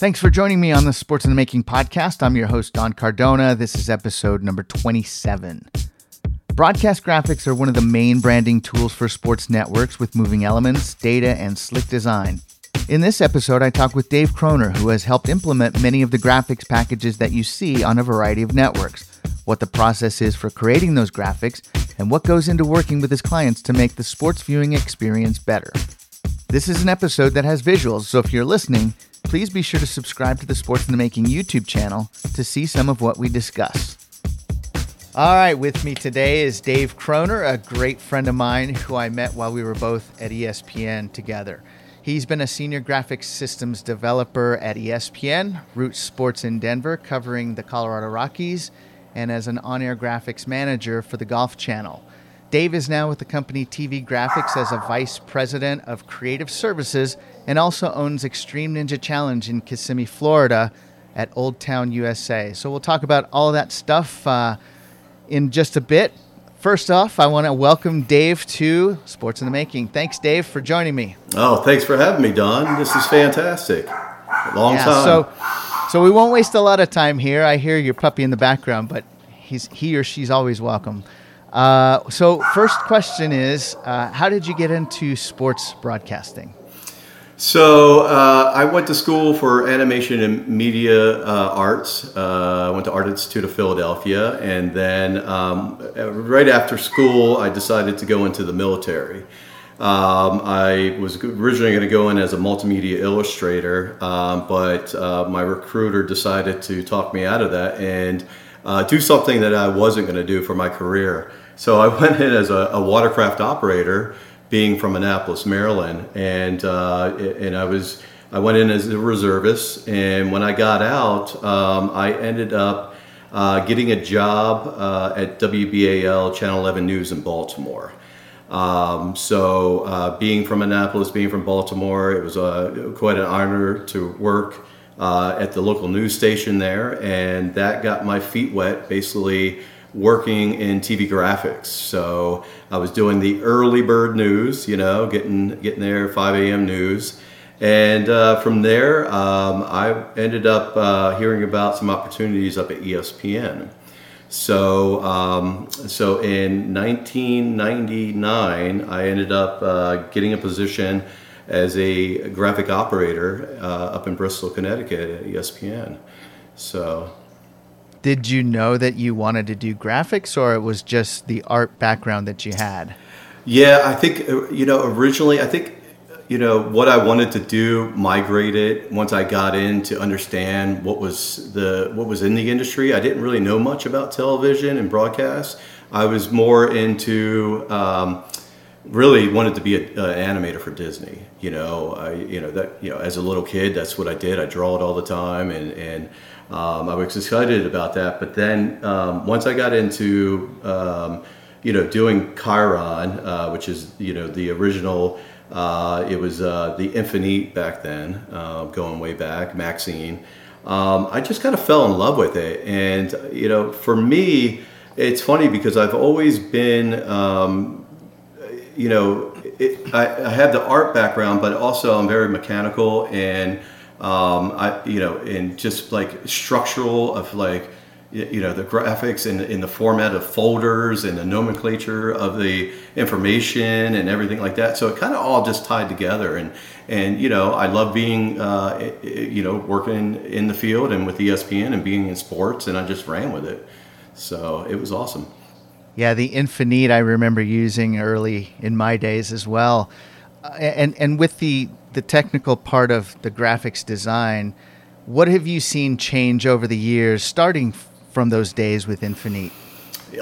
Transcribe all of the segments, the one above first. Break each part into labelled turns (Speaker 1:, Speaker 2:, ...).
Speaker 1: Thanks for joining me on the Sports in the Making podcast. I'm your host, Don Cardona. This is episode number 27. Broadcast graphics are one of the main branding tools for sports networks with moving elements, data, and slick design. In this episode, I talk with Dave Kroner, who has helped implement many of the graphics packages that you see on a variety of networks, what the process is for creating those graphics, and what goes into working with his clients to make the sports viewing experience better. This is an episode that has visuals, so if you're listening, please be sure to subscribe to the Sports in the Making YouTube channel to see some of what we discuss. All right, with me today is Dave Kroner, a great friend of mine who I met while we were both at ESPN together. He's been a senior graphics systems developer at ESPN, Root Sports in Denver, covering the Colorado Rockies, and as an on air graphics manager for the Golf Channel. Dave is now with the company TV Graphics as a vice president of creative services and also owns Extreme Ninja Challenge in Kissimmee, Florida at Old Town, USA. So we'll talk about all that stuff uh, in just a bit. First off, I want to welcome Dave to Sports in the Making. Thanks, Dave, for joining me.
Speaker 2: Oh, thanks for having me, Don. This is fantastic. Long yeah, time.
Speaker 1: So, so we won't waste a lot of time here. I hear your puppy in the background, but he's he or she's always welcome. Uh, so, first question is uh, How did you get into sports broadcasting?
Speaker 2: So, uh, I went to school for animation and media uh, arts. Uh, I went to Art Institute of Philadelphia, and then um, right after school, I decided to go into the military. Um, I was originally going to go in as a multimedia illustrator, um, but my recruiter decided to talk me out of that and do something that I wasn't going to do for my career. So I went in as a, a watercraft operator, being from Annapolis, Maryland, and uh, and I was I went in as a reservist, and when I got out, um, I ended up uh, getting a job uh, at WBAL Channel 11 News in Baltimore. Um, so, uh, being from Annapolis, being from Baltimore, it was uh, quite an honor to work uh, at the local news station there, and that got my feet wet, basically working in TV graphics. So I was doing the early bird news, you know, getting getting there 5 a.m. news, and uh, from there um, I ended up uh, hearing about some opportunities up at ESPN. So um, so in 1999 I ended up uh, getting a position as a graphic operator uh, up in Bristol, Connecticut at ESPN. So
Speaker 1: did you know that you wanted to do graphics or it was just the art background that you had?
Speaker 2: Yeah, I think, uh, you know, originally, I think, you know, what I wanted to do migrated once I got in to understand what was the what was in the industry. I didn't really know much about television and broadcast. I was more into um, really wanted to be an animator for Disney. You know, I you know that you know as a little kid, that's what I did. I draw it all the time, and and um, I was excited about that. But then um, once I got into um, you know doing Chyron, uh, which is you know the original. Uh, it was uh, the Infinite back then, uh, going way back, Maxine. Um, I just kind of fell in love with it, and you know, for me, it's funny because I've always been, um, you know, I, I have the art background, but also I'm very mechanical and um, I, you know, and just like structural of like, you know, the graphics and in the format of folders and the nomenclature of the information and everything like that. So it kind of all just tied together. And, and, you know, I love being, uh, you know, working in the field and with ESPN and being in sports and I just ran with it. So it was awesome.
Speaker 1: Yeah, the Infinite I remember using early in my days as well. Uh, and and with the the technical part of the graphics design, what have you seen change over the years, starting from those days with Infinite?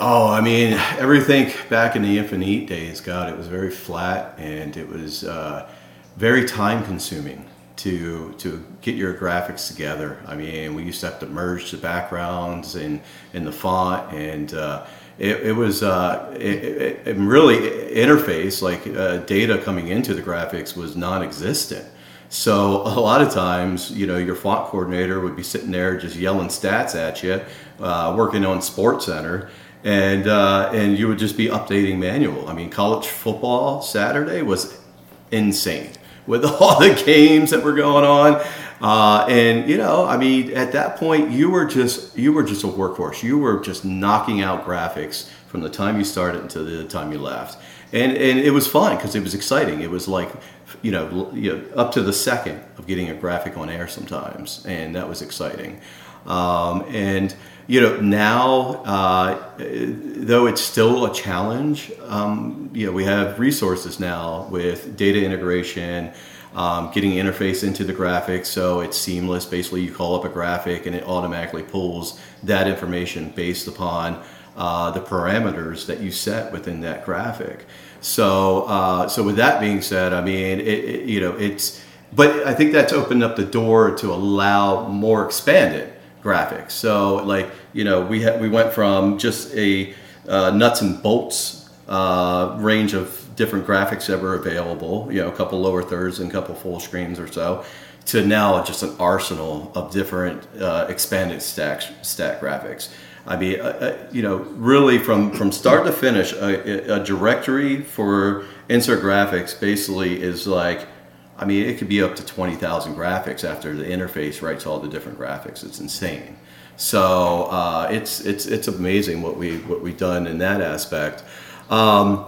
Speaker 2: Oh, I mean, everything back in the Infinite days, God, it was very flat and it was uh, very time consuming to to get your graphics together. I mean, we used to have to merge the backgrounds and and the font and uh, it, it was uh, it, it, really interface like uh, data coming into the graphics was non-existent. So a lot of times, you know, your font coordinator would be sitting there just yelling stats at you, uh, working on Sports Center, and uh, and you would just be updating manual. I mean, college football Saturday was insane with all the games that were going on. Uh, and you know, I mean, at that point, you were just you were just a workhorse. You were just knocking out graphics from the time you started until the time you left, and and it was fun because it was exciting. It was like you know, you know, up to the second of getting a graphic on air sometimes, and that was exciting. Um, and you know, now uh, though it's still a challenge, um, you know, we have resources now with data integration. Um, getting interface into the graphics so it's seamless. Basically, you call up a graphic and it automatically pulls that information based upon uh, the parameters that you set within that graphic. So, uh, so with that being said, I mean, it, it, you know, it's, but I think that's opened up the door to allow more expanded graphics. So, like, you know, we ha- we went from just a uh, nuts and bolts uh, range of different graphics were available, you know, a couple lower thirds and a couple full screens or so, to now just an arsenal of different uh, expanded stack stack graphics. I mean, uh, uh, you know, really from, from start to finish, a, a, directory for insert graphics basically is like, I mean, it could be up to 20,000 graphics after the interface writes all the different graphics. It's insane. So uh, it's, it's, it's amazing what, we, what we've done in that aspect. Um,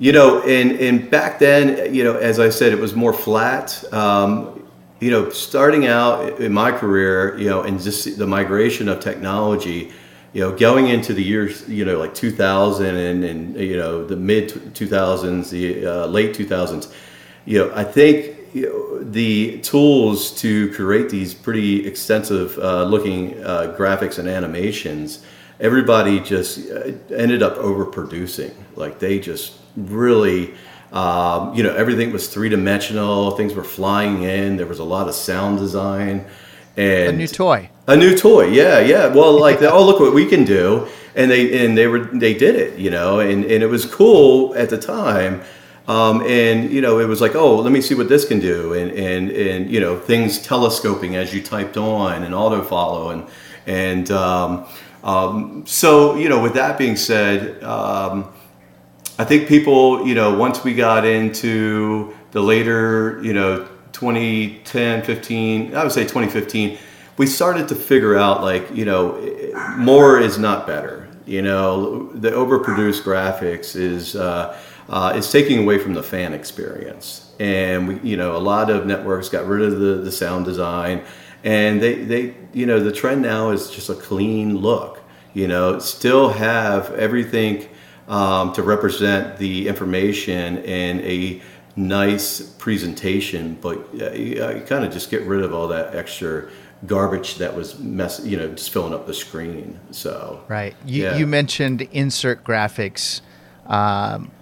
Speaker 2: you know, and, and back then, you know, as I said, it was more flat. Um, you know, starting out in my career, you know, and just the migration of technology, you know, going into the years, you know, like 2000 and, and you know, the mid 2000s, the uh, late 2000s, you know, I think you know, the tools to create these pretty extensive uh, looking uh, graphics and animations, everybody just uh, ended up overproducing. Like they just really, um, you know, everything was three dimensional, things were flying in, there was a lot of sound design. And
Speaker 1: a new toy.
Speaker 2: A new toy, yeah, yeah. Well, like, oh, look what we can do, and they and they were they did it, you know, and and it was cool at the time. Um, and you know, it was like, oh, let me see what this can do, and and and you know, things telescoping as you typed on, and auto follow, and and um, um, so you know, with that being said, um, I think people, you know, once we got into the later, you know, 2010, 15, I would say 2015, we started to figure out like, you know, more is not better. You know, the overproduced graphics is uh, uh, is taking away from the fan experience, and we, you know, a lot of networks got rid of the, the sound design, and they, they, you know, the trend now is just a clean look. You know, still have everything um, to represent the information in a nice presentation, but uh, you, uh, you kind of just get rid of all that extra garbage that was mess, you know, just filling up the screen. So
Speaker 1: right, you, yeah. you mentioned insert graphics. Um,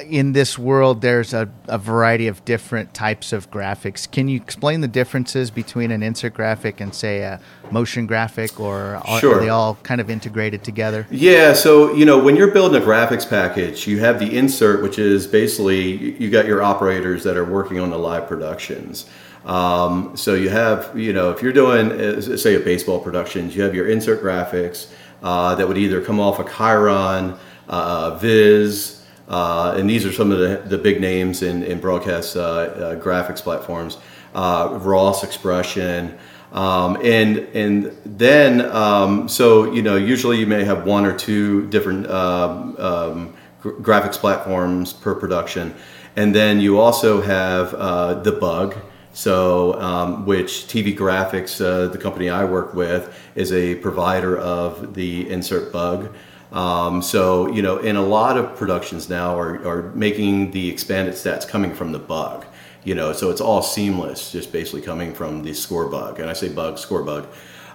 Speaker 1: in this world, there's a, a variety of different types of graphics. Can you explain the differences between an insert graphic and, say, a motion graphic, or are, sure. are they all kind of integrated together?
Speaker 2: Yeah. So you know, when you're building a graphics package, you have the insert, which is basically you got your operators that are working on the live productions. Um, so you have, you know, if you're doing, uh, say, a baseball production, you have your insert graphics uh, that would either come off a Chyron, uh, Viz, uh, and these are some of the, the big names in, in broadcast uh, uh, graphics platforms. Uh, Ross XPression, um, and and then um, so you know usually you may have one or two different um, um graphics platforms per production, and then you also have uh, the Bug. So, um, which TV Graphics, uh, the company I work with, is a provider of the insert bug. Um, so, you know, in a lot of productions now are, are making the expanded stats coming from the bug, you know, so it's all seamless, just basically coming from the score bug. And I say bug, score bug.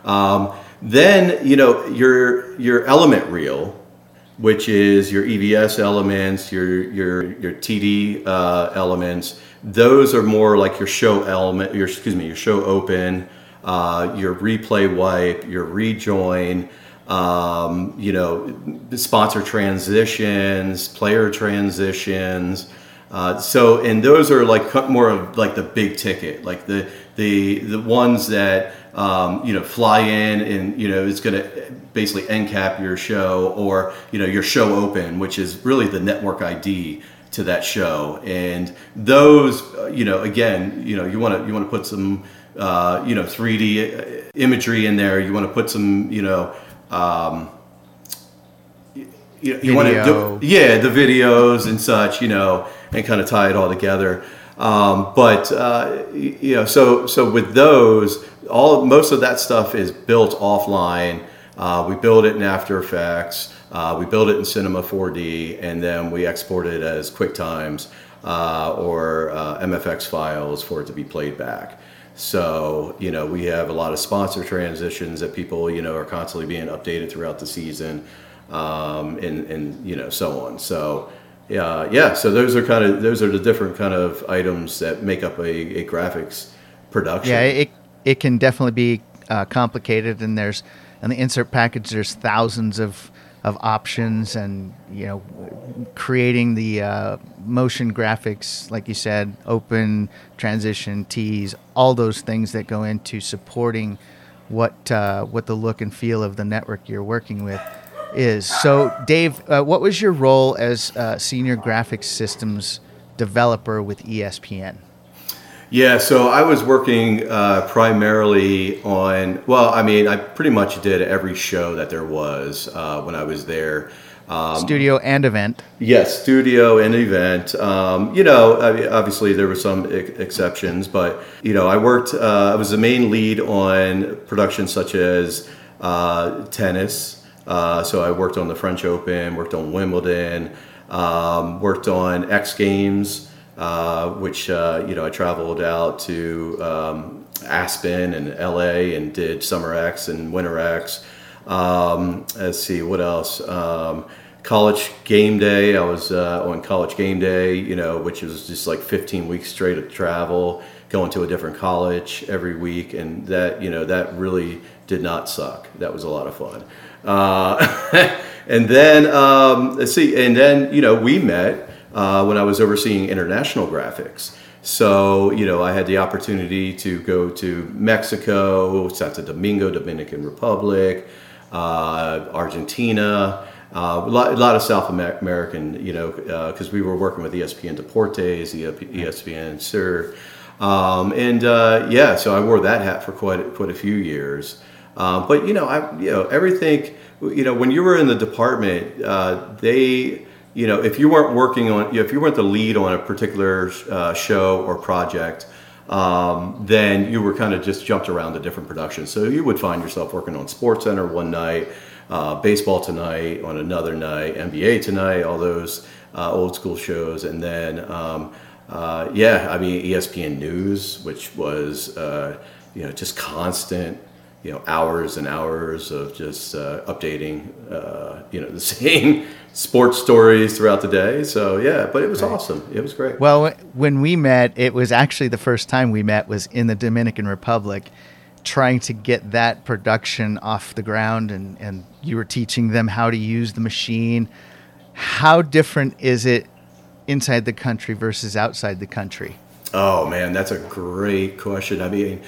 Speaker 2: Um, then, you know, your, your element reel, which is your EVS elements, your, your, your TD uh, elements, those are more like your show element, your, excuse me, your show open, uh, your replay wipe, your rejoin, um, you know, sponsor transitions, player transitions. Uh, so, and those are like more of like the big ticket, like the the the ones that um, you know fly in and you know it's going to basically end cap your show or you know your show open, which is really the network ID to that show. And those, uh, you know, again, you know, you want to you want to put some uh, you know 3D imagery in there. You want to put some you know. Um, you, you want to do, yeah the videos and such you know and kind of tie it all together. Um, but uh, you know so so with those all most of that stuff is built offline. Uh, we build it in after effects. Uh, we build it in cinema 4d and then we export it as quicktimes uh, or uh, mfx files for it to be played back so you know we have a lot of sponsor transitions that people you know are constantly being updated throughout the season um, and and you know so on. So yeah, yeah. So those are kind of those are the different kind of items that make up a, a graphics production.
Speaker 1: Yeah, it it can definitely be uh, complicated, and there's in the insert package there's thousands of of options, and you know, creating the uh, motion graphics, like you said, open transition, tease, all those things that go into supporting what uh, what the look and feel of the network you're working with is. So, Dave, uh, what was your role as uh, senior graphics systems developer with ESPN?
Speaker 2: Yeah, so I was working uh, primarily on, well, I mean, I pretty much did every show that there was uh, when I was there.
Speaker 1: Um, studio and event.
Speaker 2: Yes, studio and event. Um, you know, obviously there were some exceptions, but you know, I worked. Uh, I was the main lead on productions such as uh, tennis, uh, so I worked on the French Open, worked on Wimbledon, um, worked on X Games, uh, which uh, you know I traveled out to um, Aspen and LA and did Summer X and Winter X. Um, let's see what else. Um, college game day. I was uh, on college game day, you know, which was just like 15 weeks straight of travel, going to a different college every week, and that you know that really did not suck. That was a lot of fun. Uh, and then um, let's see, and then you know we met uh, when I was overseeing international graphics. So you know I had the opportunity to go to Mexico, Santo Domingo, Dominican Republic, uh, Argentina. Uh, a, lot, a, lot, of South American, you know, because uh, we were working with ESPN Deportes, ESPN Sur, um, and uh, yeah, so I wore that hat for quite quite a few years. Uh, but you know, I you know everything. You know, when you were in the department, uh, they you know if you weren't working on if you weren't the lead on a particular uh, show or project. Um, then you were kind of just jumped around to different productions. So you would find yourself working on Sports Center one night, uh, baseball tonight on another night, NBA tonight, all those uh, old school shows, and then um, uh, yeah, I mean ESPN News, which was uh, you know just constant you know hours and hours of just uh, updating uh, you know the same sports stories throughout the day. So yeah but it was right. awesome. It was great.
Speaker 1: Well when we met it was actually the first time we met was in the dominican republic trying to get that production off the ground and, and you were teaching them how to use the machine. How different is it inside the country versus outside the country?
Speaker 2: Oh man that's a great question. I mean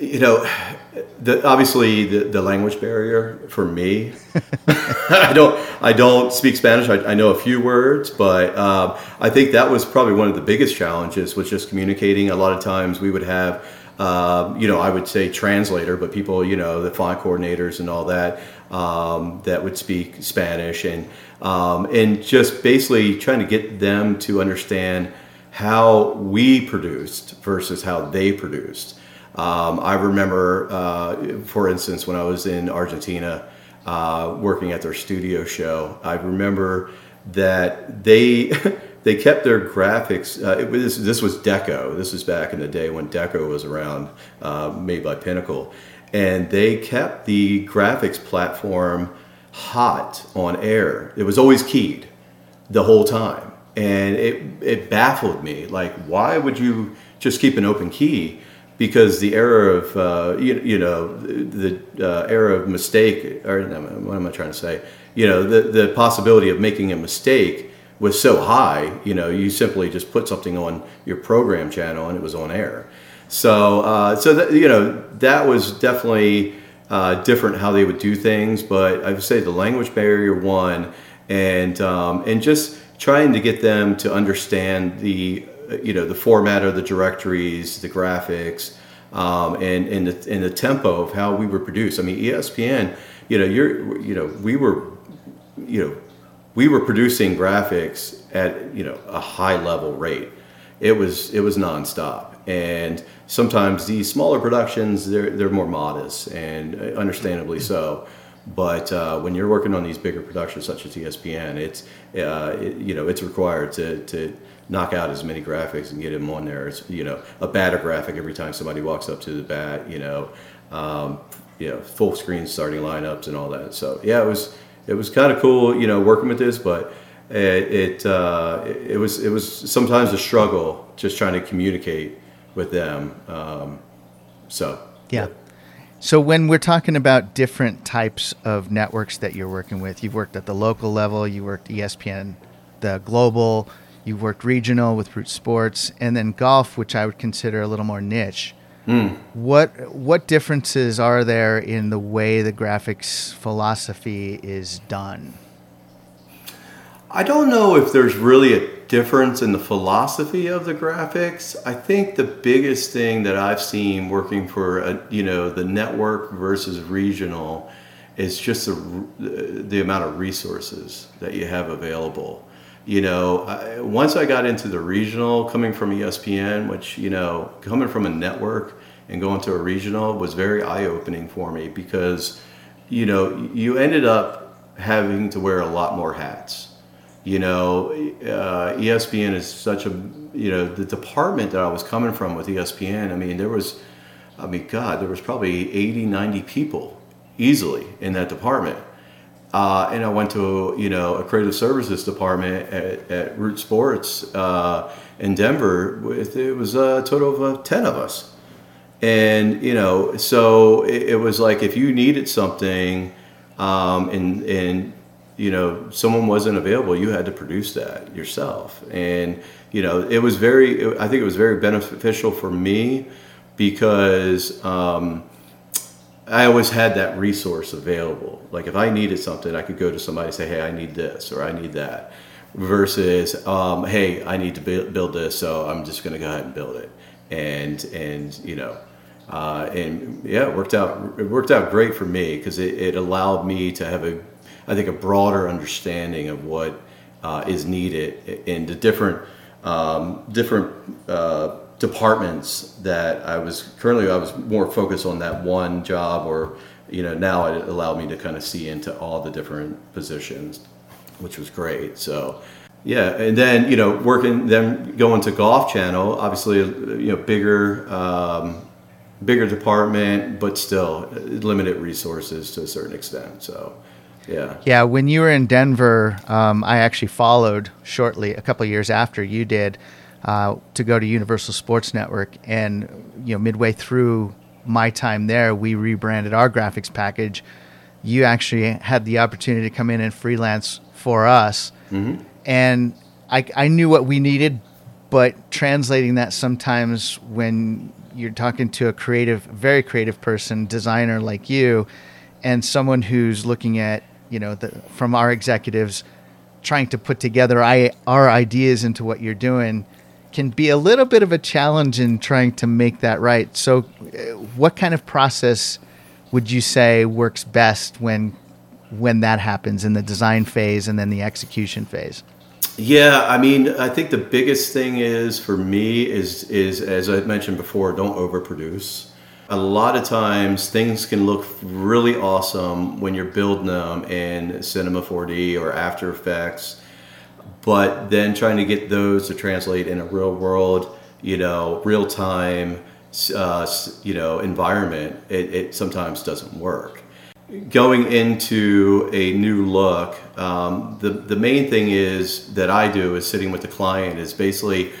Speaker 2: you know, the, obviously the, the language barrier for me. I don't I don't speak Spanish. I, I know a few words, but um, I think that was probably one of the biggest challenges was just communicating. A lot of times we would have. Um, you know, I would say translator, but people, you know, the font coordinators and all that, um, that would speak Spanish, and um, and just basically trying to get them to understand how we produced versus how they produced. Um, I remember, uh, for instance, when I was in Argentina uh, working at their studio show, I remember that they they kept their graphics. Uh, it was, this was Deko. This was back in the day when Deko was around, uh, made by Pinnacle, and they kept the graphics platform hot on air. It was always keyed the whole time, and it it baffled me. Like, why would you just keep an open key? Because the era of uh, you, you, know the uh, era of mistake or what am I trying to say? You know the the possibility of making a mistake was so high. You know you simply just put something on your program channel and it was on air. So uh, so that, you know that was definitely uh, different how they would do things. But I would say the language barrier one and um, and just trying to get them to understand the you know the format of the directories, the graphics, um, and and the, and the tempo of how we were produced. I mean, ESPN, you know, you're you know we were you know we were producing graphics at you know a high level rate. It was it was nonstop, and sometimes these smaller productions they're they're more modest and understandably so. But uh, when you're working on these bigger productions such as ESPN, it's uh, it, you know it's required to to knock out as many graphics and get them on there. It's you know a batter graphic every time somebody walks up to the bat. You know, um, you know full screen starting lineups and all that. So yeah, it was it was kind of cool. You know, working with this, but it it, uh, it was it was sometimes a struggle just trying to communicate with them. Um, so
Speaker 1: yeah. So when we're talking about different types of networks that you're working with, you've worked at the local level, you worked ESPN, the global, you've worked regional with Root Sports, and then golf, which I would consider a little more niche. Mm. What what differences are there in the way the graphics philosophy is done?
Speaker 2: I don't know if there's really a difference in the philosophy of the graphics. I think the biggest thing that I've seen working for a, you know the network versus regional is just the, the amount of resources that you have available. You know, I, once I got into the regional, coming from ESPN, which you know, coming from a network and going to a regional was very eye opening for me because you know you ended up having to wear a lot more hats you know, uh, ESPN is such a, you know, the department that I was coming from with ESPN, I mean, there was, I mean, God, there was probably 80, 90 people easily in that department. Uh, and I went to, you know, a creative services department at, at Root Sports uh, in Denver. With, it was a total of uh, 10 of us. And, you know, so it, it was like if you needed something um, and, and you know someone wasn't available you had to produce that yourself and you know it was very i think it was very beneficial for me because um, i always had that resource available like if i needed something i could go to somebody and say hey i need this or i need that versus um, hey i need to build this so i'm just going to go ahead and build it and and you know uh, and yeah, it worked out. It worked out great for me because it, it allowed me to have a I think, a broader understanding of what uh, is needed in the different um, different uh, departments that I was currently I was more focused on that one job or you know now it allowed me to kind of see into all the different positions which was great so yeah and then you know working then going to golf channel obviously you know bigger um, bigger department but still limited resources to a certain extent so yeah.
Speaker 1: Yeah. When you were in Denver, um, I actually followed shortly, a couple years after you did, uh, to go to Universal Sports Network. And you know, midway through my time there, we rebranded our graphics package. You actually had the opportunity to come in and freelance for us, mm-hmm. and I, I knew what we needed, but translating that sometimes when you're talking to a creative, very creative person, designer like you, and someone who's looking at you know, the, from our executives trying to put together I, our ideas into what you're doing can be a little bit of a challenge in trying to make that right. So, uh, what kind of process would you say works best when when that happens in the design phase and then the execution phase?
Speaker 2: Yeah, I mean, I think the biggest thing is for me is is as I mentioned before, don't overproduce a lot of times things can look really awesome when you're building them in Cinema 4D or After Effects, but then trying to get those to translate in a real world, you know, real time, uh, you know, environment, it, it, sometimes doesn't work. Going into a new look, um, the the main thing is that I do is sitting with the client is basically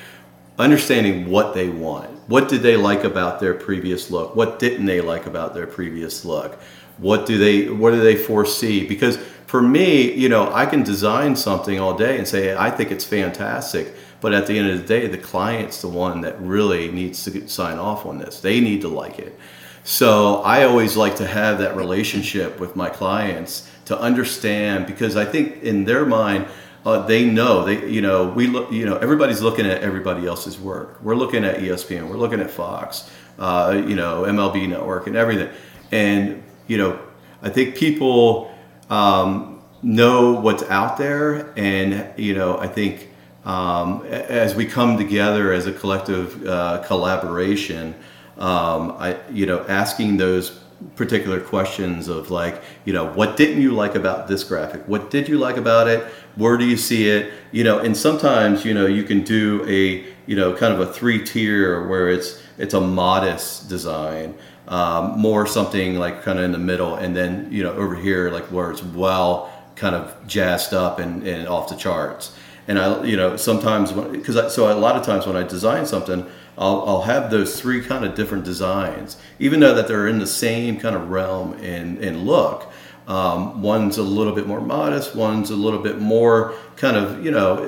Speaker 2: understanding what they want. What did they like about their previous look? What didn't they like about their previous look? What do they what do they foresee? Because for me, you know, I can design something all day and say I think it's fantastic, but at the end of the day, the client's the one that really needs to sign off on this. They need to like it. So I always like to have that relationship with my clients to understand because I think in their mind uh, they know they you know we look you know everybody's looking at everybody else's work we're looking at espn we're looking at fox uh, you know, MLB Network and everything. And you know, I think people um, know what's out there, and you know, I think um, as we come together as a collective uh, collaboration, um, I you know, asking those particular questions of like, you know, what didn't you like about this graphic? What did you like about it? Where do you see it? You know, and sometimes you know you can do a you know kind of a three tier where it's it's a modest design um, more something like kind of in the middle, and then you know over here like where it's well kind of jazzed up and, and off the charts. And I, you know, sometimes because so a lot of times when I design something, I'll, I'll have those three kind of different designs, even though that they're in the same kind of realm and, and look. Um, one's a little bit more modest, one's a little bit more kind of, you know,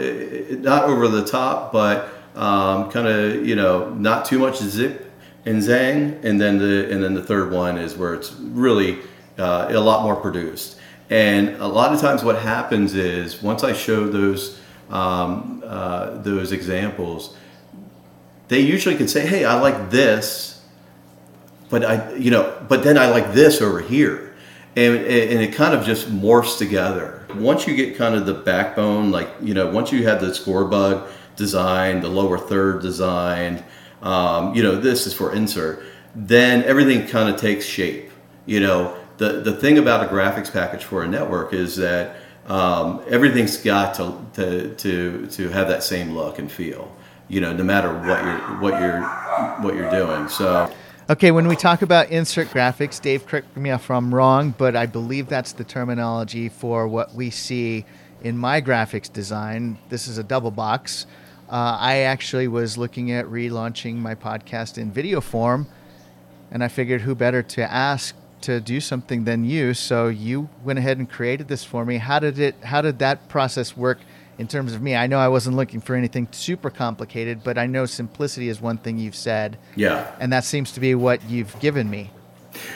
Speaker 2: not over the top, but um, kind of, you know, not too much zip in Zhang, and then the and then the third one is where it's really uh, a lot more produced. And a lot of times, what happens is once I show those um, uh, those examples, they usually can say, "Hey, I like this," but I, you know, but then I like this over here, and and it kind of just morphs together. Once you get kind of the backbone, like you know, once you have the score bug design, the lower third design um, you know, this is for insert, then everything kind of takes shape. You know, the, the thing about a graphics package for a network is that um, everything's got to, to, to, to have that same look and feel, you know, no matter what you're, what you're, what you're doing. So,
Speaker 1: Okay, when we talk about insert graphics, Dave, correct me if I'm wrong, but I believe that's the terminology for what we see in my graphics design. This is a double box. Uh, I actually was looking at relaunching my podcast in video form, and I figured who better to ask to do something than you. So you went ahead and created this for me. How did it? How did that process work in terms of me? I know I wasn't looking for anything super complicated, but I know simplicity is one thing you've said.
Speaker 2: Yeah.
Speaker 1: And that seems to be what you've given me.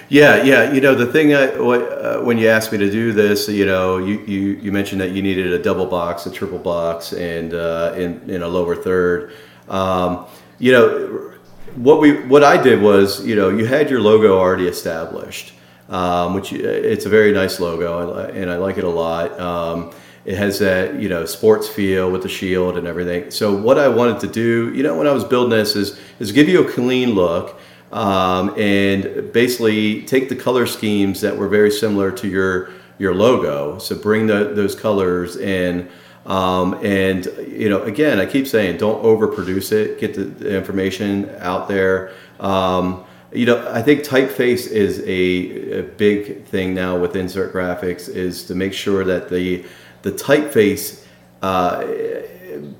Speaker 2: Yeah, yeah. You know, the thing I, uh, when you asked me to do this, you know, you, you, you mentioned that you needed a double box, a triple box, and uh, in, in a lower third. Um, you know, what we what I did was, you know, you had your logo already established, um, which it's a very nice logo, and I like it a lot. Um, it has that you know sports feel with the shield and everything. So what I wanted to do, you know, when I was building this, is is give you a clean look um, and basically take the color schemes that were very similar to your your logo. So bring the, those colors in. Um, and you know, again, I keep saying, don't overproduce it. Get the, the information out there. Um, you know, I think typeface is a, a, big thing now with insert graphics. Is to make sure that the the typeface uh,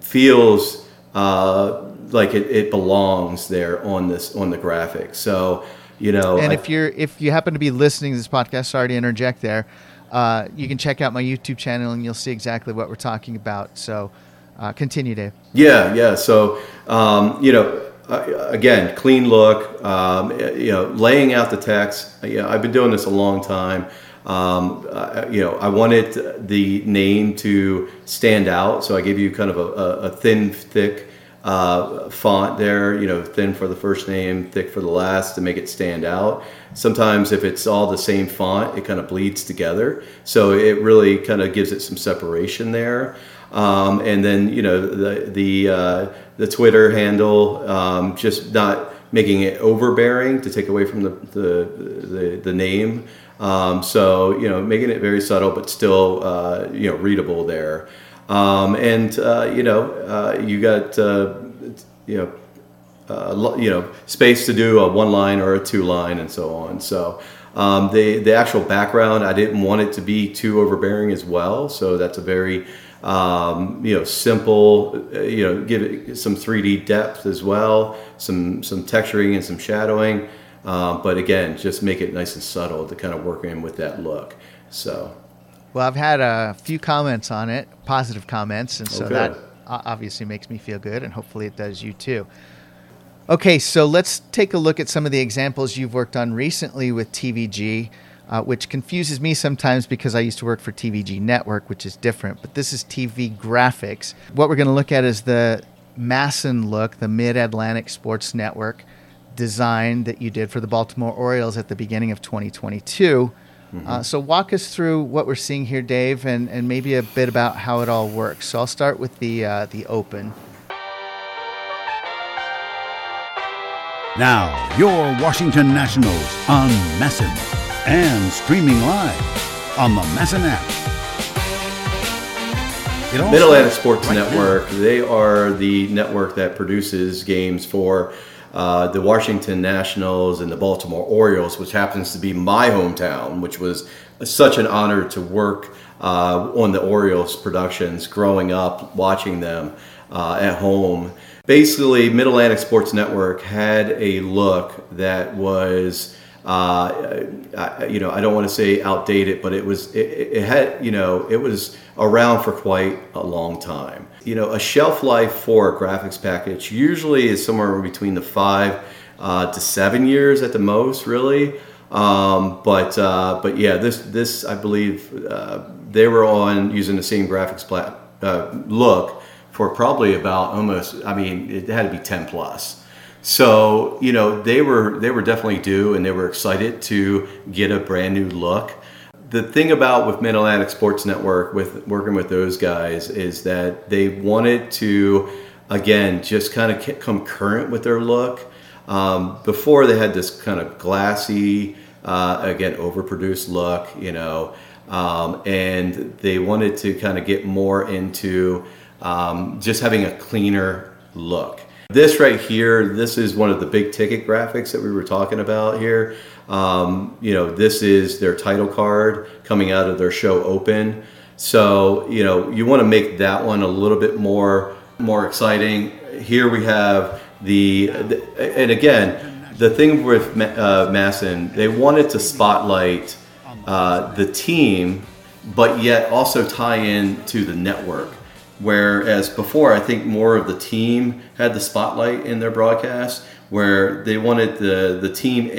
Speaker 2: feels uh, like it, it belongs there on this on the graphic. So you know,
Speaker 1: and
Speaker 2: I,
Speaker 1: if you're if you happen to be listening to this podcast, sorry to interject there. Uh, you can check out my YouTube channel and you'll see exactly what we're talking about. So, uh, continue, Dave.
Speaker 2: Yeah, yeah. So, um, you know, uh, again, clean look. Um, you know, laying out the text. You know, I've been doing this a long time. Um, uh, you know, I wanted the name to stand out, so I gave you kind of a, a, a thin, thick uh, font there, you know, thin for the first name, thick for the last to make it stand out. Sometimes if it's all the same font, it kind of bleeds together. So it really kind of gives it some separation there. Um, and then, you know, the, the, uh, the Twitter handle, um, just not making it overbearing to take away from the, the, the, the name. Um, so, you know, making it very subtle, but still, uh, you know, readable there. Um, and uh, you know, uh, you got uh, you know. Uh, you know, space to do a one line or a two line and so on. So, um, the the actual background, I didn't want it to be too overbearing as well. So that's a very um, you know simple. Uh, you know, give it some 3D depth as well, some some texturing and some shadowing. Uh, but again, just make it nice and subtle to kind of work in with that look. So.
Speaker 1: Well, I've had a few comments on it, positive comments, and so okay. that obviously makes me feel good, and hopefully it does you too. Okay, so let's take a look at some of the examples you've worked on recently with TVG, uh, which confuses me sometimes because I used to work for TVG Network, which is different, but this is TV Graphics. What we're going to look at is the MASN look, the Mid Atlantic Sports Network. design that you did for the Baltimore Orioles at the beginning of 2022. Mm-hmm. Uh, so walk us through what we're seeing here, Dave, and, and maybe a bit about how it all works. So I'll start with the uh, the open.
Speaker 3: Now, your Washington Nationals on MASN and streaming live on the MASN app.
Speaker 2: Mid Atlantic Sports right Network, now. they are the network that produces games for uh, the Washington Nationals and the Baltimore Orioles, which happens to be my hometown, which was such an honor to work uh, on the Orioles productions growing up, watching them uh, at home. Basically, Mid Atlantic Sports Network had a look that was. Uh, you know, I don't want to say outdated, but it was it, it had you know it was around for quite a long time you know, a shelf life for a graphics package usually is somewhere between the five uh, to seven years at the most, really. Um, but uh, but yeah, this this I believe uh, they were on using the same graphics plat- uh, look for probably about almost. I mean, it had to be ten plus. So you know they were they were definitely due, and they were excited to get a brand new look the thing about with Mid Atlantic Sports Network, with working with those guys, is that they wanted to, again, just kind of come current with their look. Um, before they had this kind of glassy, uh, again, overproduced look, you know, um, and they wanted to kind of get more into um, just having a cleaner look. This right here, this is one of the big ticket graphics that we were talking about here. Um, you know, this is their title card coming out of their show open. So, you know, you want to make that one a little bit more more exciting. Here we have the, the and again, the thing with uh, MASN, they wanted to spotlight uh, the team, but yet also tie in to the network. Whereas before, I think more of the team had the spotlight in their broadcast, where they wanted the, the team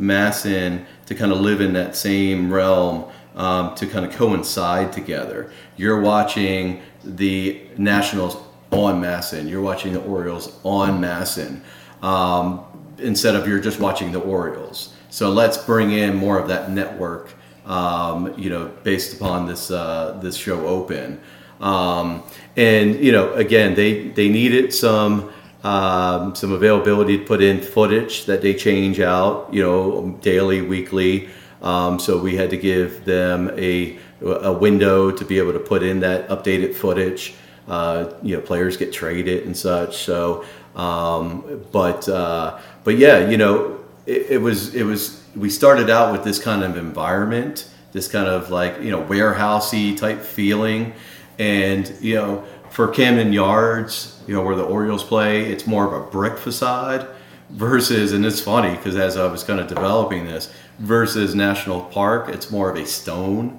Speaker 2: and MASN to kind of live in that same realm um, to kind of coincide together. You're watching the Nationals on MASN, you're watching the Orioles on MASN, um, instead of you're just watching the Orioles. So let's bring in more of that network, um, you know, based upon this uh, this show open. Um, and you know, again, they they needed some um, some availability to put in footage that they change out, you know, daily, weekly. Um, so we had to give them a a window to be able to put in that updated footage. Uh, you know, players get traded and such. So, um, but uh, but yeah, you know, it, it was it was we started out with this kind of environment, this kind of like you know warehousey type feeling and, you know, for Camden Yards, you know, where the Orioles play, it's more of a brick facade versus, and it's funny because as I was kind of developing this, versus National Park, it's more of a stone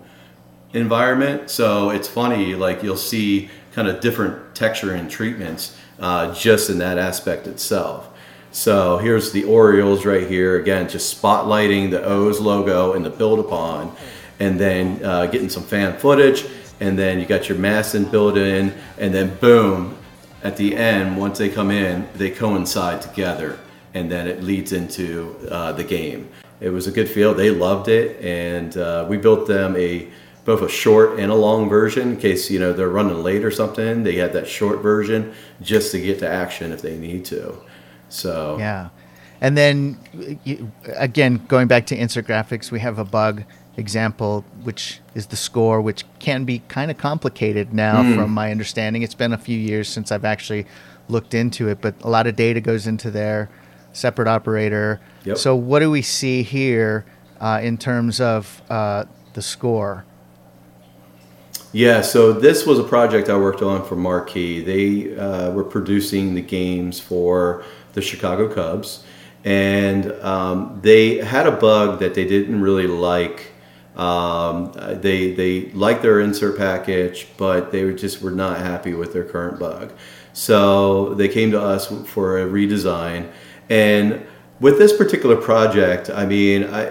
Speaker 2: environment. So it's funny, like you'll see kind of different texture and treatments uh, just in that aspect itself. So here's the Orioles right here, again, just spotlighting the O's logo and the build upon, and then uh, getting some fan footage and then you got your MASN built in, and then boom, at the end, once they come in, they coincide together, and then it leads into uh, the game. It was a good feel. They loved it, and uh, we built them a both a short and a long version in case you know they're running late or something. They had that short version just to get to action if they need to. So
Speaker 1: yeah, and then again going back to insert graphics, we have a bug example, which is the score, which can be kind of complicated now, mm. from my understanding. It's been a few years since I've actually looked into it, but a lot of data goes into there, separate operator. Yep. So, what do we see here uh, in terms of uh, the score?
Speaker 2: Yeah, so this was a project I worked on for Marquee. They uh, were producing the games for the Chicago Cubs, and um, they had a bug that they didn't really like um, they they liked their insert package, but they were just were not happy with their current bug. So they came to us for a redesign, and with this particular project, I mean, I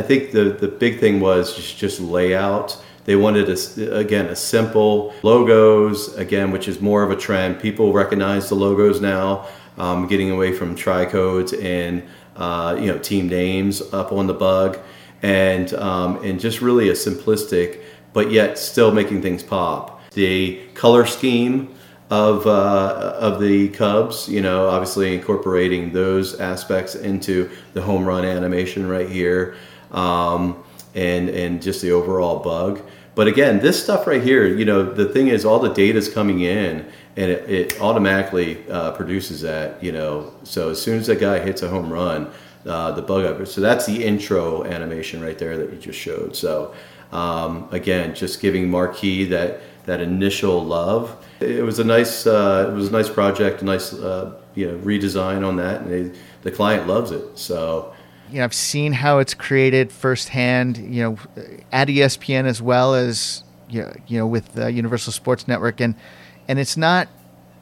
Speaker 2: I think the the big thing was just, just layout. They wanted a, again a simple logos again, which is more of a trend. People recognize the logos now. um, getting away from tricodes and uh, you know team names up on the bug, and um, and just really a simplistic, but yet still making things pop. The color scheme of uh, of the Cubs, you know, obviously incorporating those aspects into the home run animation right here, um, and and just the overall bug. But again, this stuff right here, you know, the thing is, all the data is coming in, and it, it automatically uh, produces that, you know. So as soon as that guy hits a home run, uh, the bug up. So that's the intro animation right there that you just showed. So um, again, just giving Marquee that that initial love. It was a nice, uh, it was a nice project, a nice, uh, you know, redesign on that, and they, the client loves it. So
Speaker 1: you know, I've seen how it's created firsthand, you know, at ESPN as well as you know, you know with the Universal Sports Network, and and it's not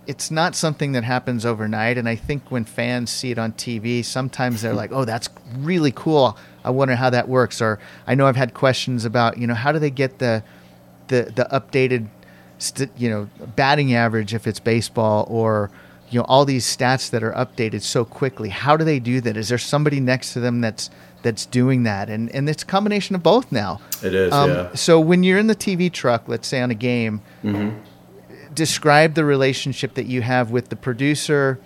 Speaker 1: it's not something that happens overnight. And I think when fans see it on TV, sometimes they're like, "Oh, that's really cool. I wonder how that works." Or I know I've had questions about, you know, how do they get the the the updated, st- you know, batting average if it's baseball or you know all these stats that are updated so quickly how do they do that is there somebody next to them that's that's doing that and and it's a combination of both now
Speaker 2: it is um, yeah
Speaker 1: so when you're in the tv truck let's say on a game mm-hmm. Describe the relationship that you have with the producer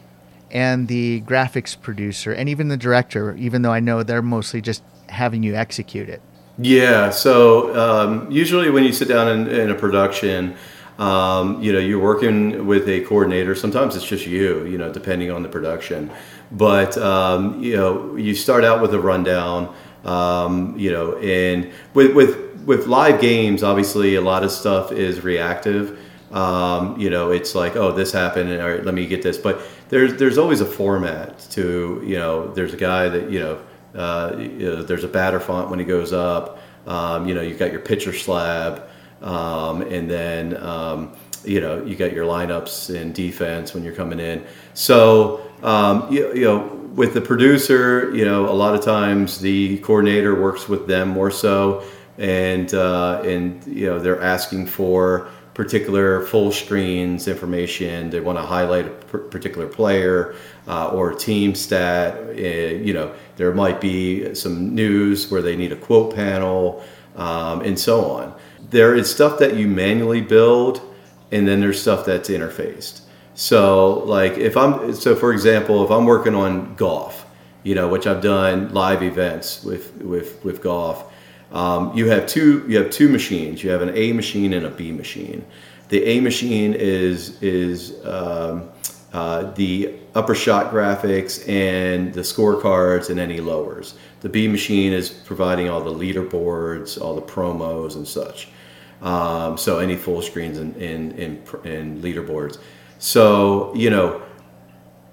Speaker 1: and the graphics producer and even the director even though i know they're mostly just having you execute it
Speaker 2: yeah so um, usually when you sit down in, in a production um, you know, you're working with a coordinator. Sometimes it's just you, you know, depending on the production. But um, you know, you start out with a rundown. Um, you know, and with with with live games, obviously a lot of stuff is reactive. Um, you know, it's like, oh, this happened, and all right, let me get this. But there's there's always a format to, you know, there's a guy that you know, uh, you know there's a batter font when he goes up. Um, you know, you've got your pitcher slab. Um, and then, um, you know, you got your lineups in defense when you're coming in. So, um, you, you, know, with the producer, you know, a lot of times the coordinator works with them more so, and uh, and you know they're asking for particular full screens information. They want to highlight a particular player uh, or team stat. Uh, you know, there might be some news where they need a quote panel um, and so on there is stuff that you manually build, and then there's stuff that's interfaced. So, like if I'm so for example, if I'm working on golf, you know, which I've done live events with with with golf. Um, you have two you have two machines. You have an A machine and a B machine. The A machine is is um, uh, the upper shot graphics and the scorecards and any lowers. The B machine is providing all the leaderboards, all the promos and such. Um, so any full screens and in, in, leaderboards. So you know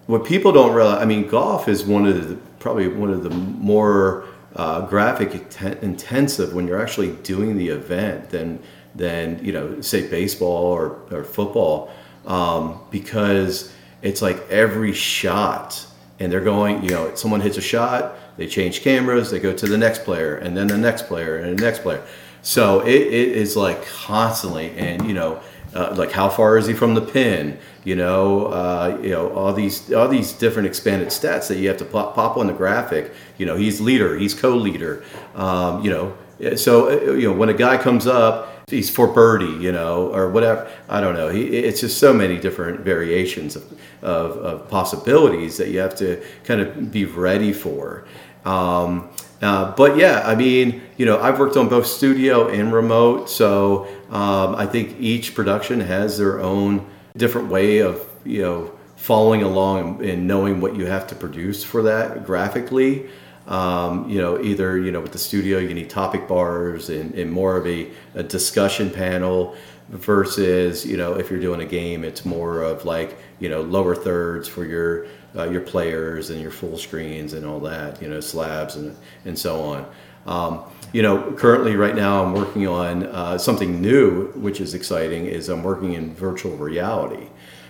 Speaker 2: what people don't realize. I mean, golf is one of the probably one of the more uh, graphic intensive when you're actually doing the event than than you know say baseball or, or football um, because it's like every shot and they're going you know someone hits a shot they change cameras they go to the next player and then the next player and the next player. So it, it is like constantly, and you know, uh, like how far is he from the pin? You know, uh, you know all these all these different expanded stats that you have to pop, pop on the graphic. You know, he's leader, he's co-leader. Um, you know, so uh, you know when a guy comes up, he's for birdie, you know, or whatever. I don't know. He, it's just so many different variations of, of, of, possibilities that you have to kind of be ready for. Um, uh, but yeah, I mean, you know, I've worked on both studio and remote, so um, I think each production has their own different way of, you know, following along and, knowing what you have to produce for that graphically. Um, you know, either, you know, with the studio, you need topic bars and, and more of a, a discussion panel versus, you know, if you're doing a game, it's more of like, you know, lower thirds for your uh, your players and your full screens and all that, you know, slabs and, and so on. Um, you know, currently right now I'm working on uh, something new, which is exciting, is I'm working in virtual reality.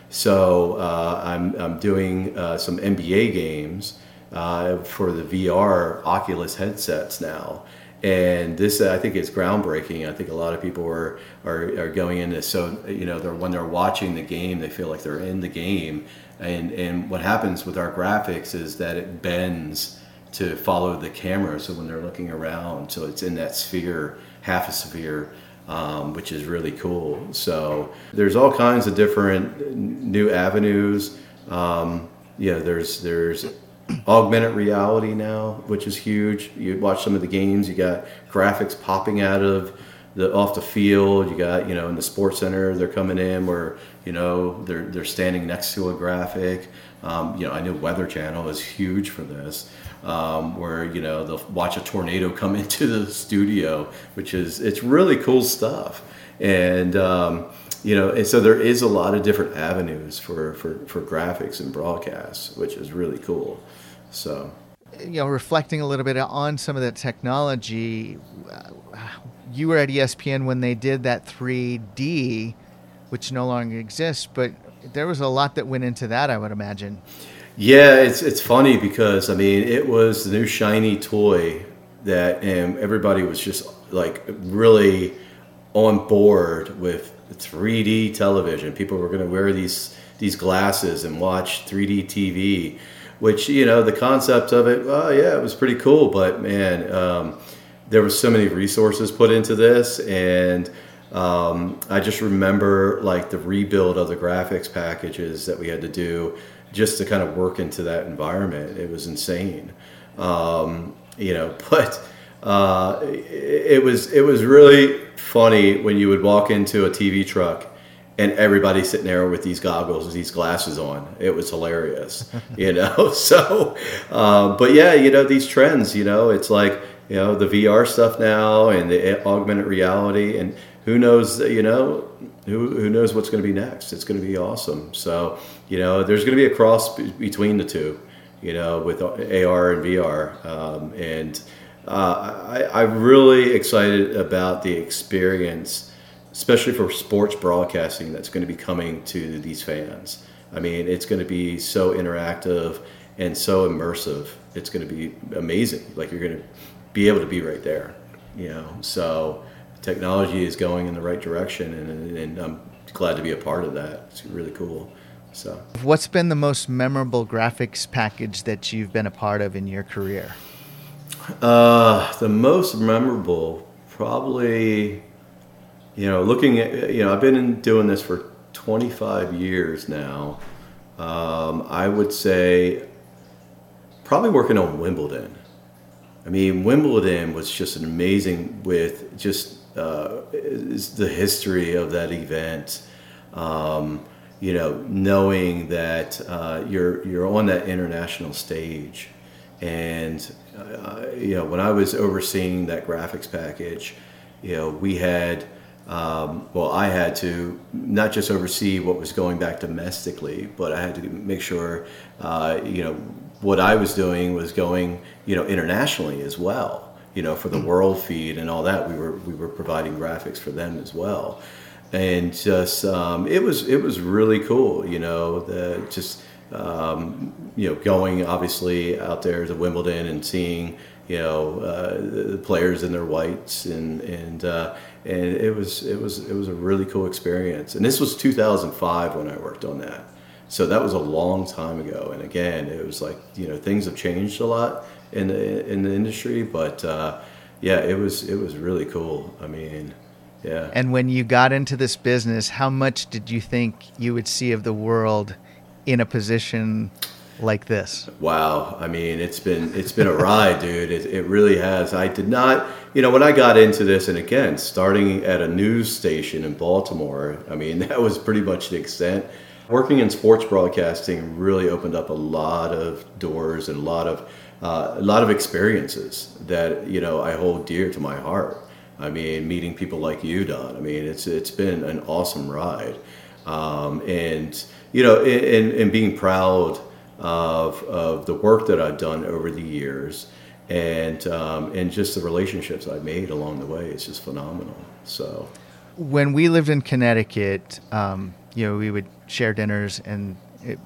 Speaker 2: So uh, I'm, I'm doing uh, some NBA games uh, for the VR Oculus headsets now. and this I think is groundbreaking. I think a lot of people are are, are going into so you know they're when they're watching the game they feel like they're in the game, and and what happens with our graphics is that it bends to follow the camera. So when they're looking around, so it's in that sphere, half a sphere. Um, which is really cool. So there's all kinds of different new avenues. Um, yeah, there's there's augmented reality now, which is huge. You watch some of the games, you got graphics popping out of the off the field. You got you know in the sports center they're coming in where you know they're they're standing next to a graphic. Um, you know I know Weather Channel is huge for this. Um, where you know they'll watch a tornado come into the studio, which is it's really cool stuff. And um, you know, and so there is a lot of different avenues for, for, for graphics and broadcasts, which is really cool. So,
Speaker 1: you know, reflecting a little bit on some of that technology, you were at ESPN when they did that 3D, which no longer exists, but there was a lot that went into that, I would imagine.
Speaker 2: Yeah, it's it's funny because I mean it was the new shiny toy that and everybody was just like really on board with 3D television. People were going to wear these these glasses and watch 3D TV, which you know the concept of it. Well, yeah, it was pretty cool, but man, um, there was so many resources put into this, and um, I just remember like the rebuild of the graphics packages that we had to do just to kind of work into that environment. It was insane, um, you know, but. Uh, it was it was really funny when you would walk into a TV truck and everybody sitting there with these goggles, these glasses on. It was hilarious, you know. So, uh, but yeah, you know these trends. You know, it's like you know the VR stuff now and the augmented reality, and who knows? You know, who who knows what's going to be next? It's going to be awesome. So, you know, there's going to be a cross between the two. You know, with AR and VR, um, and uh, I, am really excited about the experience, especially for sports broadcasting, that's going to be coming to these fans. I mean, it's going to be so interactive and so immersive. It's going to be amazing. Like you're going to be able to be right there, you know. So technology is going in the right direction, and, and I'm glad to be a part of that. It's really cool. So,
Speaker 1: what's been the most memorable graphics package that you've been a part of in your career?
Speaker 2: Uh, the most memorable, probably, you know, looking at, you know, I've been doing this for 25 years now. Um, I would say probably working on Wimbledon. I mean, Wimbledon was just an amazing with just uh, the history of that event. Um, you know, knowing that uh, you're you're on that international stage, and uh, you know, when I was overseeing that graphics package, you know, we had, um, well, I had to not just oversee what was going back domestically, but I had to make sure, uh, you know, what I was doing was going, you know, internationally as well. You know, for the hmm. world feed and all that, we were we were providing graphics for them as well, and just um, it was it was really cool. You know, the just um, you know, going obviously out there to Wimbledon and seeing, you know, uh, the players in their whites and and uh, and it was it was it was a really cool experience. And this was 2005 when I worked on that, so that was a long time ago. And again, it was like you know things have changed a lot in the in the industry, but uh, yeah, it was it was really cool. I mean. Yeah.
Speaker 1: And when you got into this business, how much did you think you would see of the world in a position like this?
Speaker 2: Wow, I mean, it's been it's been a ride, dude. It, it really has. I did not, you know, when I got into this, and again, starting at a news station in Baltimore, I mean, that was pretty much the extent. Working in sports broadcasting really opened up a lot of doors and a lot of uh, a lot of experiences that you know I hold dear to my heart. I mean, meeting people like you, Don. I mean, it's it's been an awesome ride, um, and you know, and, and being proud of, of the work that I've done over the years and, um, and just the relationships I've made along the way. It's just phenomenal. So
Speaker 1: when we lived in Connecticut, um, you know, we would share dinners and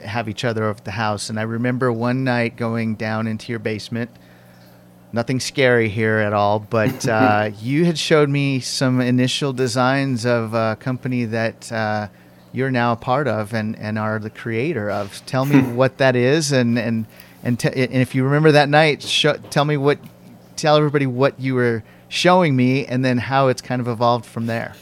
Speaker 1: have each other over at the house. And I remember one night going down into your basement nothing scary here at all, but uh, you had showed me some initial designs of a company that uh, you're now a part of and, and are the creator of. Tell me what that is, and and and, and if you remember that night, tell me what, tell everybody what you were showing me, and then how it's kind of evolved from there.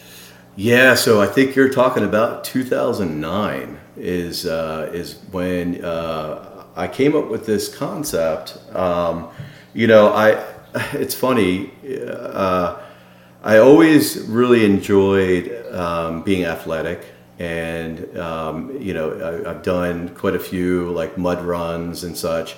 Speaker 2: Yeah, so I think you're talking about 2009 is uh, is when uh, I came up with this concept. Um, you know, I it's funny. Uh, I always really enjoyed um, being athletic, and um, you know, I, have done quite a few like mud runs and such,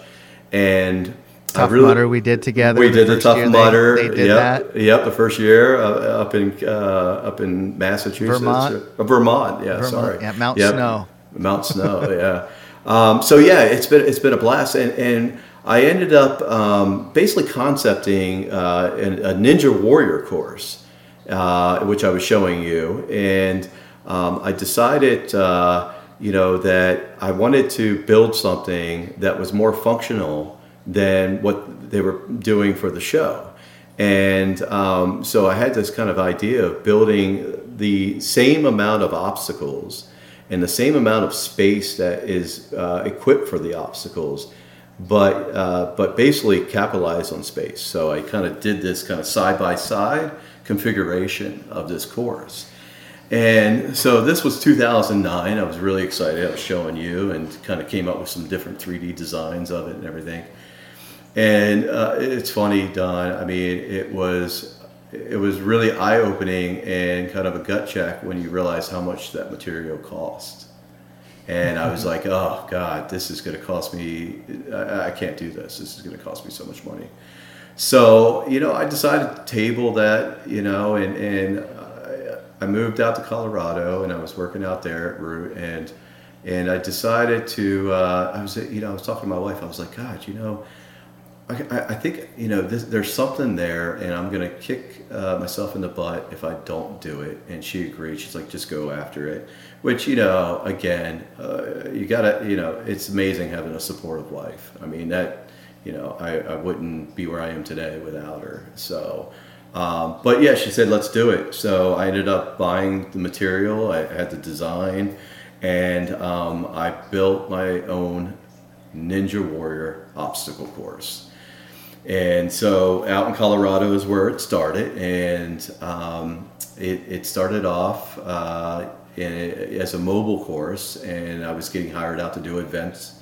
Speaker 2: and.
Speaker 1: Tough really, Mudder we did together.
Speaker 2: We did the Tough Mudder.
Speaker 1: They, they did
Speaker 2: yep, that. Yep, the first year uh, up in uh, up in Massachusetts,
Speaker 1: Vermont.
Speaker 2: Uh, Vermont, yeah,
Speaker 1: Vermont,
Speaker 2: sorry,
Speaker 1: yeah, Mount
Speaker 2: yep.
Speaker 1: Snow.
Speaker 2: Mount Snow, yeah. Um, so yeah, it's been it's been a blast, and, and I ended up um, basically concepting uh, a Ninja Warrior course, uh, which I was showing you, and um, I decided, uh, you know, that I wanted to build something that was more functional than what they were doing for the show. And um, so I had this kind of idea of building the same amount of obstacles and the same amount of space that is uh, equipped for the obstacles, but uh, but basically capitalize on space. So I kind of did this kind of side by side configuration of this course. And so this was 2009. I was really excited. I was showing you and kind of came up with some different 3D designs of it and everything. And uh, it's funny, Don. I mean, it was it was really eye opening and kind of a gut check when you realize how much that material cost. And I was like, oh God, this is going to cost me, I, I can't do this. This is going to cost me so much money. So, you know, I decided to table that, you know, and, and I moved out to Colorado and I was working out there at Root and, and I decided to, uh, I was, you know, I was talking to my wife. I was like, God, you know, I, I think you know this, there's something there, and I'm gonna kick uh, myself in the butt if I don't do it. And she agreed. She's like, just go after it. Which you know, again, uh, you gotta, you know, it's amazing having a supportive wife. I mean that, you know, I, I wouldn't be where I am today without her. So, um, but yeah, she said, let's do it. So I ended up buying the material. I had the design, and um, I built my own Ninja Warrior obstacle course. And so out in Colorado is where it started, and um, it, it, started off uh, in, as a mobile course, and I was getting hired out to do events.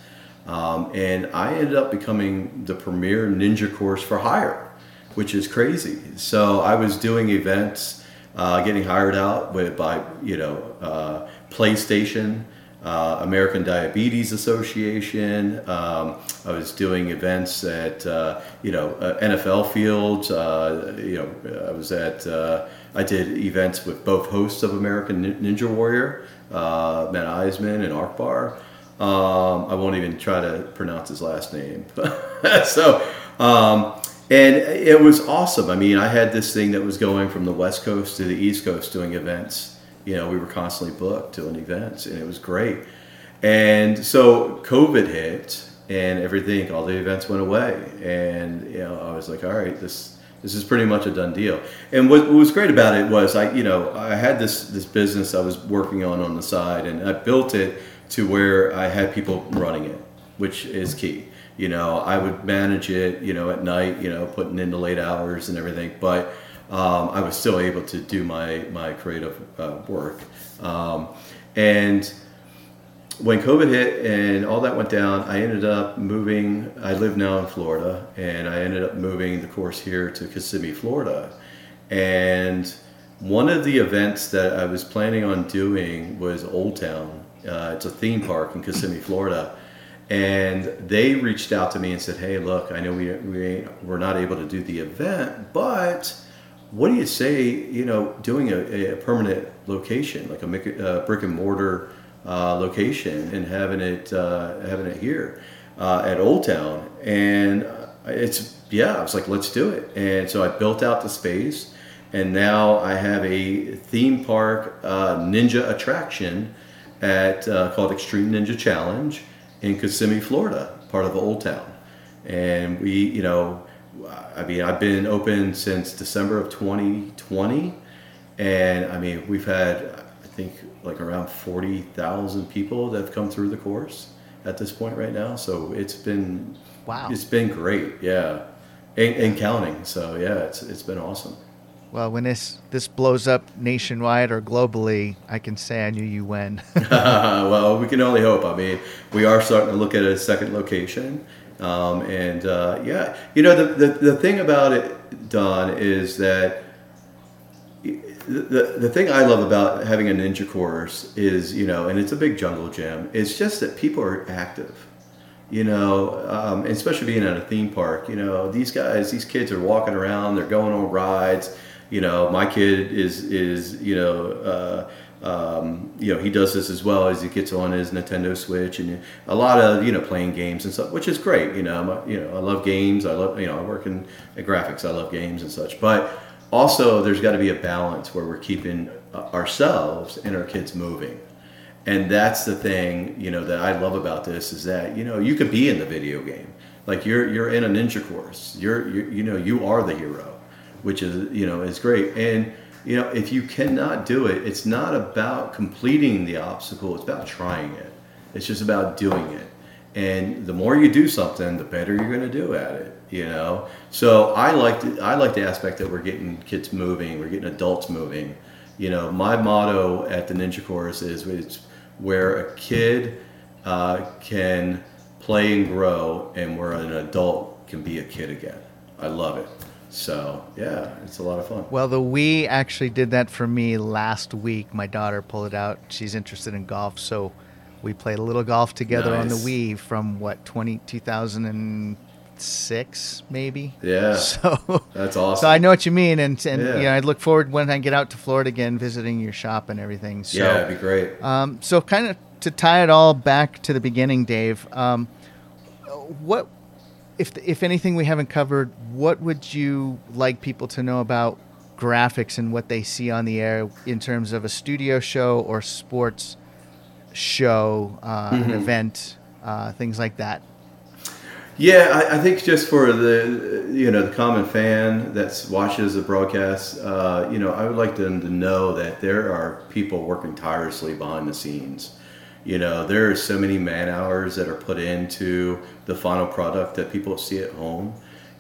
Speaker 2: Um, and I ended up becoming the premier ninja course for hire, which is crazy. So I was doing events, uh, getting hired out with, by you know uh, PlayStation, uh, American Diabetes Association. Um, I was doing events at uh, you know uh, NFL fields. Uh, you know, I was at uh, I did events with both hosts of American Ninja Warrior, uh, Matt Iseman and Akbar. Um, I won't even try to pronounce his last name. so. Um, and it was awesome. I mean, I had this thing that was going from the West Coast to the East Coast doing events you know, we were constantly booked doing events, and it was great. And so COVID hit, and everything, all the events went away, and you know, I was like, all right, this this is pretty much a done deal. And what, what, was great about it was I, you know, I had this this business I was working on on the side, and I built it to where I had people running it, which is key. You know, I would manage it, you know, at night, you know, putting in the late hours and everything, but um, I was still able to do my my creative uh, work. Um, and when COVID hit and all that went down, I ended up moving. I live now in Florida, and I ended up moving the course here to Kissimmee, Florida. And one of the events that I was planning on doing was Old Town. Uh, it's a theme park in Kissimmee, Florida. And they reached out to me and said, "Hey, look, I know we we we're not able to do the event, but." What do you say, you know, doing a, a permanent location, like a, a brick and mortar uh, location and having it, uh, having it here uh, at Old Town? And it's, yeah, I was like, let's do it. And so I built out the space and now I have a theme park uh, ninja attraction at uh, called Extreme Ninja Challenge in Kissimmee, Florida, part of Old Town. And we, you know, I mean, I've been open since December of 2020, and I mean, we've had I think like around 40,000 people that have come through the course at this point right now. So it's been
Speaker 1: Wow.
Speaker 2: it's been great, yeah, and, and counting. So yeah, it's it's been awesome.
Speaker 1: Well, when this this blows up nationwide or globally, I can say I knew you when.
Speaker 2: well, we can only hope. I mean, we are starting to look at a second location. Um, and uh, yeah, you know, the, the, the thing about it, Don, is that the, the thing I love about having a ninja course is, you know, and it's a big jungle gym, it's just that people are active. You know, um, especially being at a theme park, you know, these guys, these kids are walking around, they're going on rides. You know, my kid is, is you know, uh, um, you know, he does this as well as he gets on his Nintendo Switch and a lot of, you know, playing games and stuff, which is great. You know, I'm you know, I love games. I love, you know, I work in, in graphics. I love games and such. But also, there's got to be a balance where we're keeping uh, ourselves and our kids moving. And that's the thing, you know, that I love about this is that, you know, you could be in the video game. Like you're, you're in a ninja course. You're, you're you know, you are the hero, which is, you know, is great. And, you know, if you cannot do it, it's not about completing the obstacle, it's about trying it. It's just about doing it. And the more you do something, the better you're going to do at it, you know? So I like the, I like the aspect that we're getting kids moving, we're getting adults moving. You know, my motto at the Ninja Course is it's where a kid uh, can play and grow and where an adult can be a kid again. I love it. So yeah, it's a lot of fun.
Speaker 1: well, the Wii actually did that for me last week. My daughter pulled it out. She's interested in golf, so we played a little golf together on the
Speaker 2: Nice.
Speaker 1: Wii from what 20, 2006 maybe.
Speaker 2: Yeah.
Speaker 1: So
Speaker 2: That's awesome.
Speaker 1: So I know what you mean, and and
Speaker 2: Yeah.
Speaker 1: you know, I look forward when I get out to Florida again, visiting your shop and everything. So,
Speaker 2: yeah, it'd be great.
Speaker 1: um, so kind of to tie it all back to the beginning, Dave. Um, what, if if anything we haven't covered, what would you like people to know about graphics and what they see on the air in terms of a studio show or sports show, uh,
Speaker 2: Mm-hmm.
Speaker 1: an event, uh, things like that?
Speaker 2: Yeah, I, I think just for the you know the common fan that watches the broadcast, uh, you know, I would like them to know that there are people working tirelessly behind the scenes. You know, there are so many man hours that are put into the final product that people see at home,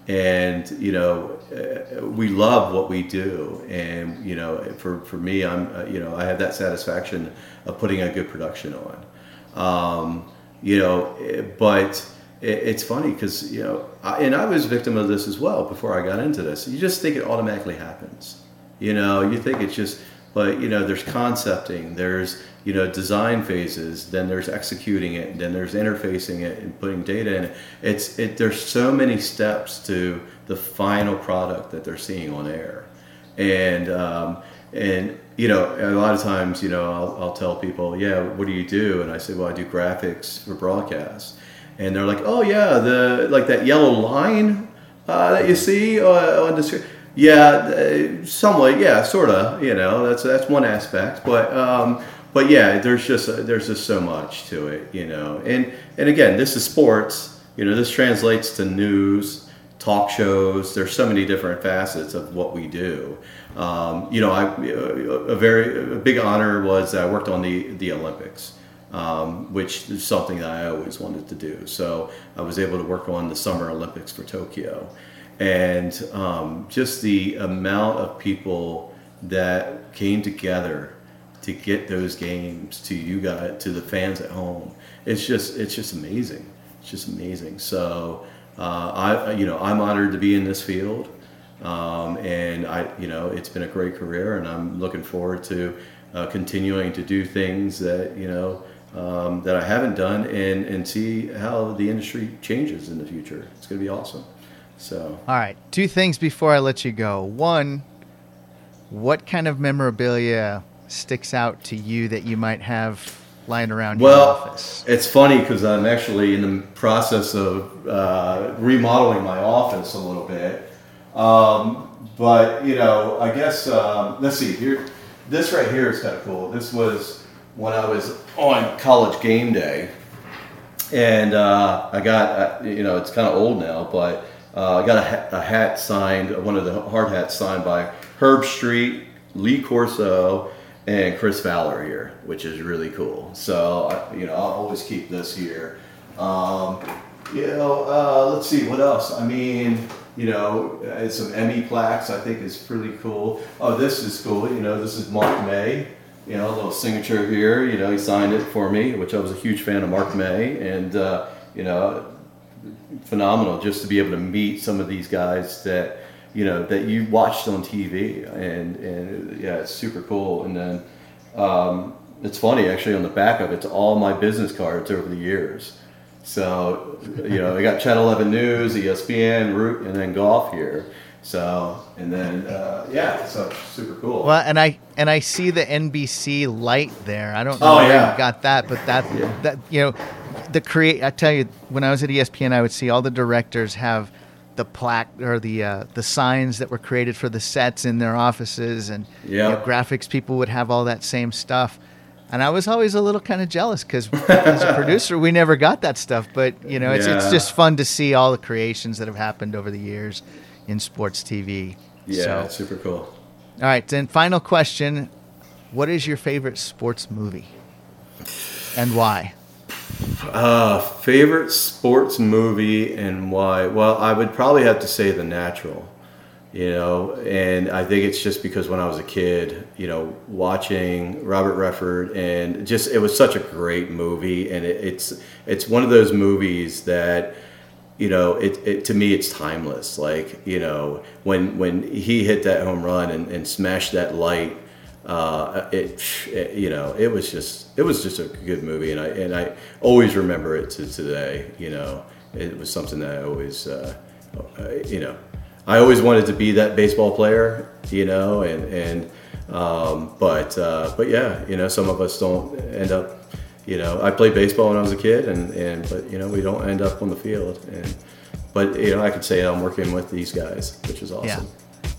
Speaker 2: and you know, uh, we love what we do, and you know, for for me, I'm uh, you know, I have that satisfaction of putting a good production on. Um, you know, eh, but it's funny because you know, I, and I was victim of this as well before I got into this. You just think it automatically happens. You know, you think it's just, but you know, there's concepting, there's you know, design phases, then there's executing it, then there's interfacing it and putting data in it. It's it. There's so many steps to the final product that they're seeing on air, and um, and you know, a lot of times, you know, I'll, I'll tell people, yeah, what do you do? And I say, well, I do graphics for broadcast. And they're like, oh yeah, the like that yellow line uh, that you see uh, on the screen. Yeah, uh, somewhat. Yeah, sort of. You know, that's that's one aspect. But um, but yeah, there's just there's just so much to it. You know, and and again, this is sports. You know, this translates to news, talk shows. There's so many different facets of what we do. Um, you know, I a very a big honor was I worked on the the Olympics, um, which is something that I always wanted to do. So I was able to work on the Summer Olympics for Tokyo, and um, just the amount of people that came together to get those games to you guys to the fans at home. It's just it's just amazing. It's just amazing. So uh, I you know I'm honored to be in this field. Um, and I, you know, it's been a great career, and I'm looking forward to uh, continuing to do things that you know um, that I haven't done, and and see how the industry changes in the future. It's going to be awesome. So
Speaker 1: All right, two things before I let you go. One, what kind of memorabilia sticks out to you that you might have lying around your
Speaker 2: well,
Speaker 1: office?
Speaker 2: it's funny because I'm actually in the process of uh, remodeling my office a little bit. Um, but you know, I guess um, let's see here. This right here is kind of cool. This was when I was on college game day, and uh, I got uh, you know it's kind of old now, but Uh, I got a, ha- a hat signed, one of the hard hats signed by Herbstreit, Lee Corso, and Chris Fowler here, which is really cool. So, you know, I'll always keep this here. Um, you know, uh, let's see, what else? I mean, you know, uh, some Emmy plaques I think is pretty cool. Oh, this is cool. You know, this is Mark May. You know, a little signature here. You know, he signed it for me, which I was a huge fan of Mark May. And, uh, you know, phenomenal just to be able to meet some of these guys that you know that you watched on TV, and and yeah, it's super cool. And then um, it's funny actually on the back of it, it's all my business cards over the years. So you know, I got Channel 11 News, ESPN, Root, and then golf here. So and then uh, yeah, so super cool.
Speaker 1: Well, and I and I see the NBC light there. I don't know
Speaker 2: Oh,
Speaker 1: where
Speaker 2: yeah.
Speaker 1: you got that, but that
Speaker 2: Yeah.
Speaker 1: that you know, the create. I tell you, when I was at ESPN, I would see all the directors have the plaque or the uh, the signs that were created for the sets in their offices, and you know, graphics people would have all that same stuff. And I was always a little kind of jealous because as a producer, we never got that stuff. But you know, it's it's just fun to see all the creations that have happened over the years in sports TV.
Speaker 2: yeah,
Speaker 1: So-
Speaker 2: super cool.
Speaker 1: all right, then final question. What is your favorite sports movie? And why?
Speaker 2: Uh, favorite sports movie and why? Well, I would probably have to say The Natural. You know, and I think it's just because when I was a kid, you know, watching Robert Redford and just it was such a great movie, and it, it's it's one of those movies that you know, it, it to me it's timeless. Like you know, when when he hit that home run and, and smashed that light, uh, it, it you know it was just it was just a good movie, and I and I always remember it to today. You know, it was something that I always uh, uh, you know I always wanted to be that baseball player. You know, and and um, but uh, but yeah, you know, some of us don't end up you know, I played baseball when I was a kid, and, and but you know, we don't end up on the field. And but you know, I could say I'm working with these guys, which is awesome.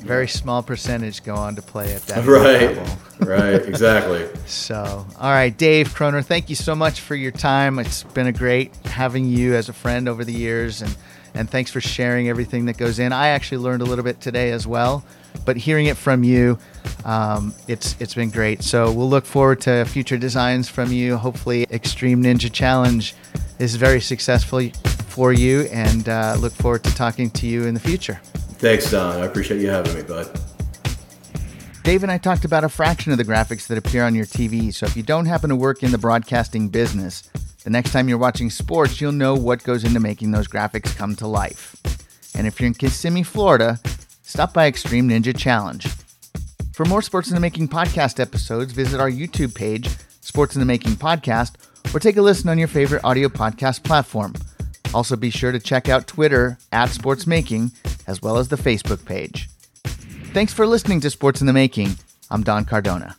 Speaker 1: Very small percentage go on to play at that
Speaker 2: Right,
Speaker 1: level.
Speaker 2: right, exactly.
Speaker 1: So, all right, Dave kroner thank you so much for your time. It's been a great having you as a friend over the years, and and thanks for sharing everything that goes in. I actually learned a little bit today as well, but hearing it from you, um, it's it's been great. So we'll look forward to future designs from you. Hopefully, Extreme Ninja Challenge is very successful for you, and uh, look forward to talking to you in the future.
Speaker 2: Thanks, Don. I appreciate you having me, bud.
Speaker 1: Dave and I talked about a fraction of the graphics that appear on your TV, so if you don't happen to work in the broadcasting business, the next time you're watching sports, you'll know what goes into making those graphics come to life. And if you're in Kissimmee, Florida, stop by Extreme Ninja Challenge. For more Sports in the Making podcast episodes, visit our YouTube page, Sports in the Making Podcast, or take a listen on your favorite audio podcast platform. Also, be sure to check out Twitter at Sports Making, as well as the Facebook page. Thanks for listening to Sports in the Making. I'm Don Cardona.